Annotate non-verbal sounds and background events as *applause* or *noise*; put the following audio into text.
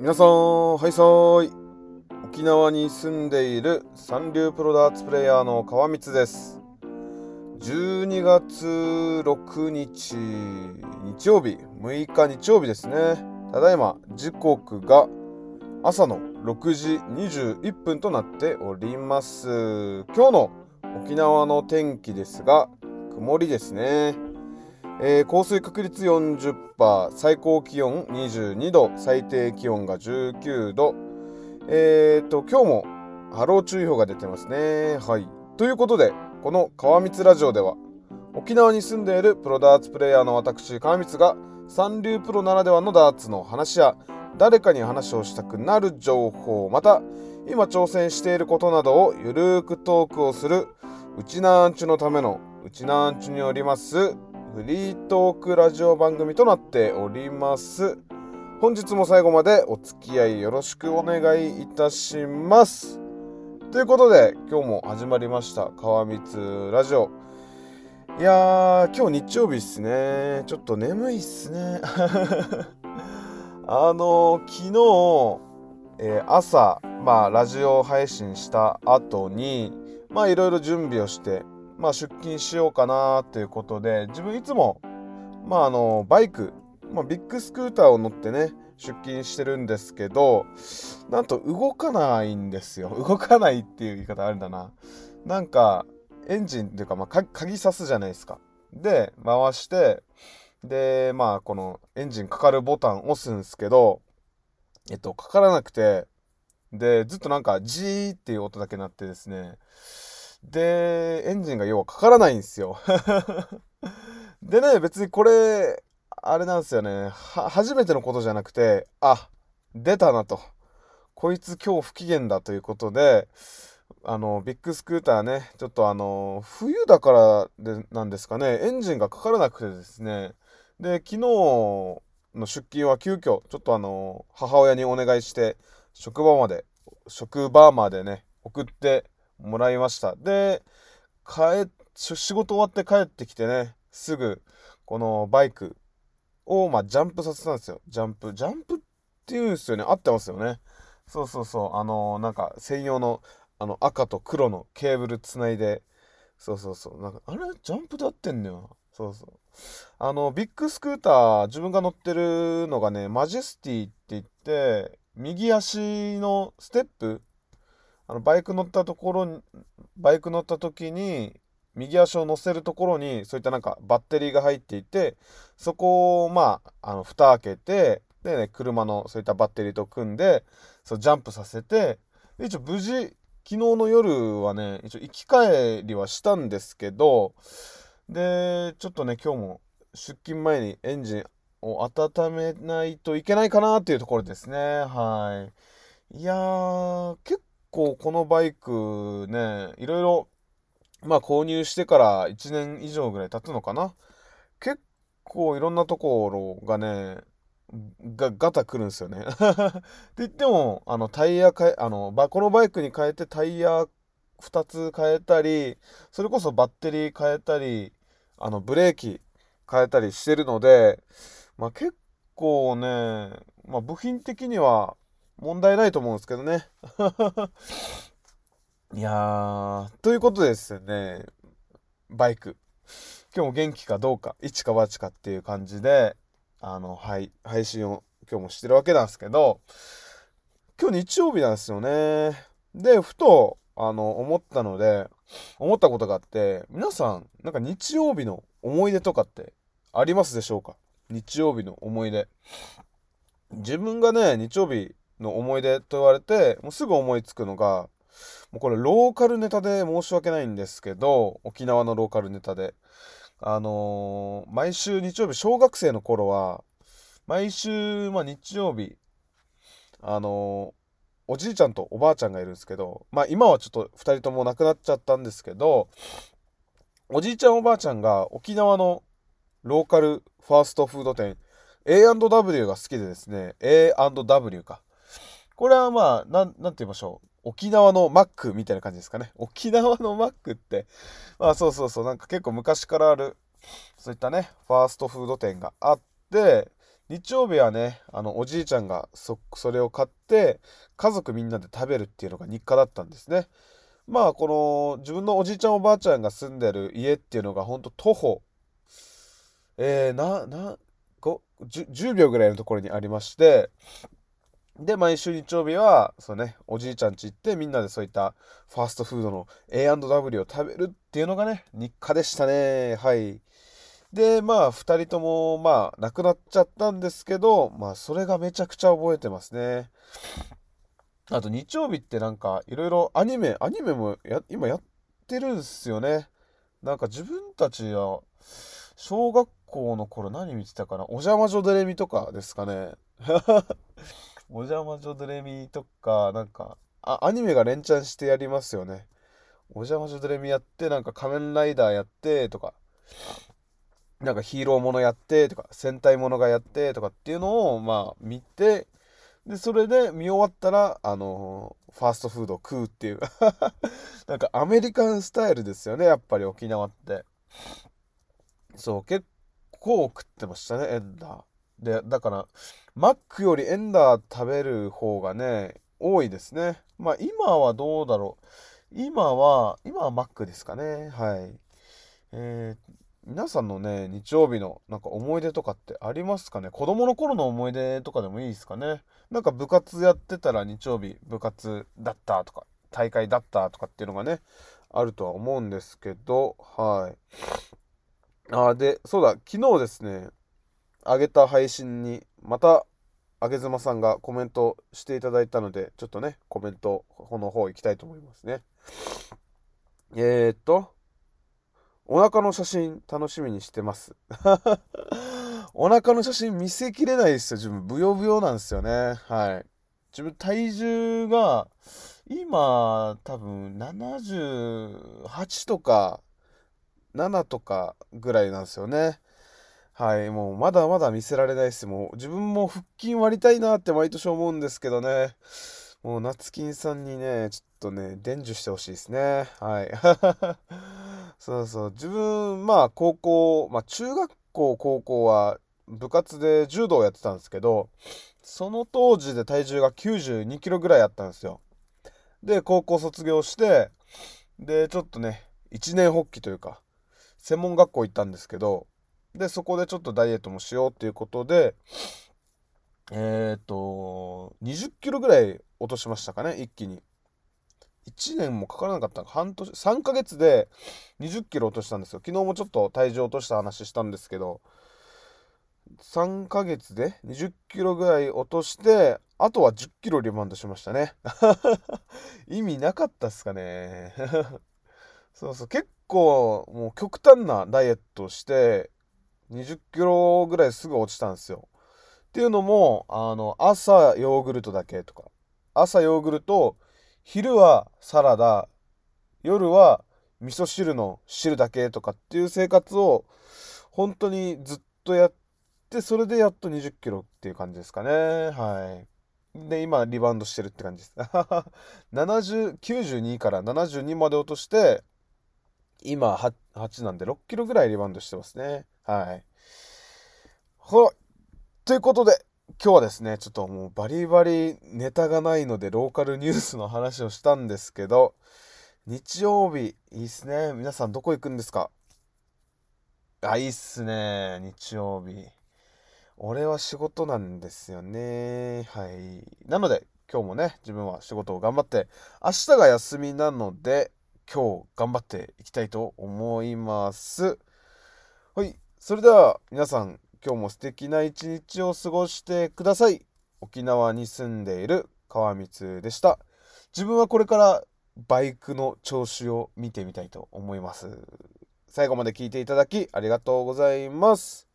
皆さん、はいさーい。沖縄に住んでいる三流プロダーツプレイヤーの川光です。12月6日、日曜日、6日日曜日ですね。ただいま、時刻が朝の6時21分となっております。今日の沖縄の天気ですが、曇りですね。えー、降水確率40%最高気温22度最低気温が19度。えーと今日も波浪注意報が出てますね。はい。ということでこの川光ラジオでは沖縄に住んでいるプロダーツプレイヤーの私川光が三流プロならではのダーツの話や誰かに話をしたくなる情報また今挑戦していることなどをゆるーくトークをするうちなんちゅのためのうちなんちゅによりますフリートークラジオ番組となっております。本日も最後までお付き合いよろしくお願いいたします。ということで今日も始まりました川光ラジオ。いやー今日日曜日っすね。ちょっと眠いっすね。*laughs* あの、昨日、えー、朝まあラジオ配信した後にまあいろいろ準備をしてまあ、出勤しようかなということで自分いつも、まあ、あのバイク、まあ、ビッグスクーターを乗ってね出勤してるんですけどなんと動かないんですよ。動かないっていう言い方あるんだな。なんかエンジンっていうか、まあ、鍵さすじゃないですか。で回してでまあこのエンジンかかるボタン押すんですけどえっとかからなくてでずっとなんかジーっていう音だけ鳴ってですねで、エンジンが要はかからないんですよ。*laughs* でね、別にこれ、あれなんですよね。初めてのことじゃなくて、あ、出たなと。こいつ今日不機嫌だということで、あの、ビッグスクーターね、ちょっとあの、冬だからでなんですかね、エンジンがかからなくてですね、で、昨日の出勤は急遽、ちょっとあの、母親にお願いして、職場まで、職場までね、送ってもらいました。で帰仕事終わって帰ってきてねすぐこのバイクをまあジャンプさせたんですよ。ジャンプジャンプっていうんですよね。合ってますよね。そうそうそう。あのー、なんか専用のあの赤と黒のケーブルつないで。そうそうそう。なんかあれ？ジャンプで合ってんのよ。そうそう。あのビッグスクーター自分が乗ってるのがねマジェスティって言って右足のステップあのバイク乗ったところにバイク乗った時に右足を乗せるところにそういったなんかバッテリーが入っていてそこをまああの蓋開けてで、ね、車のそういったバッテリーと組んでそうジャンプさせて一応無事昨日の夜はね一応行き帰りはしたんですけどでちょっとね今日も出勤前にエンジンを温めないといけないかなっていうところですね。はい。いやー結構このバイクね、いろいろ、まあ購入してから1年以上ぐらい経つのかな。結構いろんなところがね、がガタくるんですよね。って言っても、あのタイヤ変え、あの、このバイクに変えてタイヤ2つ変えたり、それこそバッテリー変えたり、あのブレーキ変えたりしてるので、まあ結構ね、まあ部品的には問題ないと思うんですけどね。*laughs* いやー、ということですね、バイク。今日も元気かどうか、一か八かっていう感じで、あの、はい、配信を今日もしてるわけなんですけど、今日日曜日なんですよね。で、ふと、あの、思ったので、思ったことがあって、皆さん、なんか日曜日の思い出とかってありますでしょうか？日曜日の思い出。自分がね、日曜日の思い出と言われてもうすぐ思いつくのがもうこれローカルネタで申し訳ないんですけど沖縄のローカルネタで。あのー、毎週日曜日小学生の頃は毎週、まあ、日曜日あのー、おじいちゃんとおばあちゃんがいるんですけどまあ今はちょっと2人とも亡くなっちゃったんですけどおじいちゃんおばあちゃんが沖縄のローカルファーストフード店 A&W が好きでですね A&W か。これはまあ、なん、なんて言いましょう。沖縄のマックみたいな感じですかね。沖縄のマックって、まあそうそうそう、なんか結構昔からある、そういったね、ファーストフード店があって、日曜日はね、あの、おじいちゃんがそ、それを買って、家族みんなで食べるっていうのが日課だったんですね。まあ、この、自分のおじいちゃんおばあちゃんが住んでる家っていうのが、ほんと徒歩、えー、な、な、5、10, 10秒ぐらいのところにありまして、で、毎週日曜日は、そうね、おじいちゃん家行って、みんなでそういったファーストフードの A&W を食べるっていうのがね、日課でしたね。はい。で、まあ、2人とも、まあ、亡くなっちゃったんですけど、まあ、それがめちゃくちゃ覚えてますね。あと、日曜日ってなんか、いろいろアニメ、アニメもや今やってるんすよね。なんか自分たちは、小学校の頃何見てたかな？お邪魔女ドレミとかですかね。お邪魔女ドレミとか、なんか、あ、アニメが連チャンしてやりますよね。お邪魔女ドレミやって、なんか仮面ライダーやってとか、なんかヒーローものやってとか、戦隊ものがやってとかっていうのを、まあ見て、で、それで見終わったら、あのー、ファーストフードを食うっていう *laughs* なんかアメリカンスタイルですよね、やっぱり沖縄って。そう、結構食ってましたね、エンダー。で、だから、マックよりエンダー食べる方がね、多いですね。まあ今はどうだろう。今は、今はマックですかね。はい。えー、皆さんのね、日曜日のなんか思い出とかってありますかね？子供の頃の思い出とかでもいいですかね？なんか部活やってたら日曜日部活だったとか、大会だったとかっていうのがね、あるとは思うんですけど、はい。あ、で、そうだ、昨日ですね、上げた配信にまたあげずまさんがコメントしていただいたのでちょっとねコメントの方行きたいと思いますね。えー、っとお腹の写真楽しみにしてます。*laughs* お腹の写真見せきれないですよ。自分ブヨブヨなんですよね。はい。自分体重が今多分78とか7とかぐらいなんですよね。はい、もうまだまだ見せられないです。もう自分も腹筋割りたいなって毎年思うんですけどね。もう夏金さんにね、ちょっとね、伝授してほしいですね。はい。*laughs* そうそう。自分、まあ高校、まあ中学校、高校は部活で柔道をやってたんですけど、その当時で体重が92キロぐらいあったんですよ。で、高校卒業して、で、ちょっとね、一年発起というか、専門学校行ったんですけど、で、そこでちょっとダイエットもしようっていうことで、えっ、と、20キロぐらい落としましたかね、一気に。1年もかからなかった半年、3ヶ月で20キロ落としたんですよ。昨日もちょっと体重落とした話したんですけど、3ヶ月で20キロぐらい落として、あとは10キロリバウンドしましたね。*laughs* 意味なかったっすかね。*laughs* そうそう、結構もう極端なダイエットして、20キロぐらいすぐ落ちたんですよ。っていうのも、あの、朝ヨーグルトだけとか、朝ヨーグルト、昼はサラダ、夜は味噌汁の汁だけとかっていう生活を本当にずっとやって、それでやっと20キロっていう感じですかね。はい。で、今、リバウンドしてるって感じです。*laughs* 70、92から72まで落として、今8、8なんで6キロぐらいリバウンドしてますね。はい。はい。ということで、今日はですね、ちょっともうバリバリネタがないので、ローカルニュースの話をしたんですけど、日曜日、いいっすね。皆さんどこ行くんですか？あ、いいっすね。日曜日。俺は仕事なんですよね。はい。なので、今日もね、自分は仕事を頑張って、明日が休みなので、今日頑張っていきたいと思います。はい。それでは皆さん今日も素敵な一日を過ごしてください。沖縄に住んでいる川光でした。自分はこれからバイクの調子を見てみたいと思います。最後まで聞いていただきありがとうございます。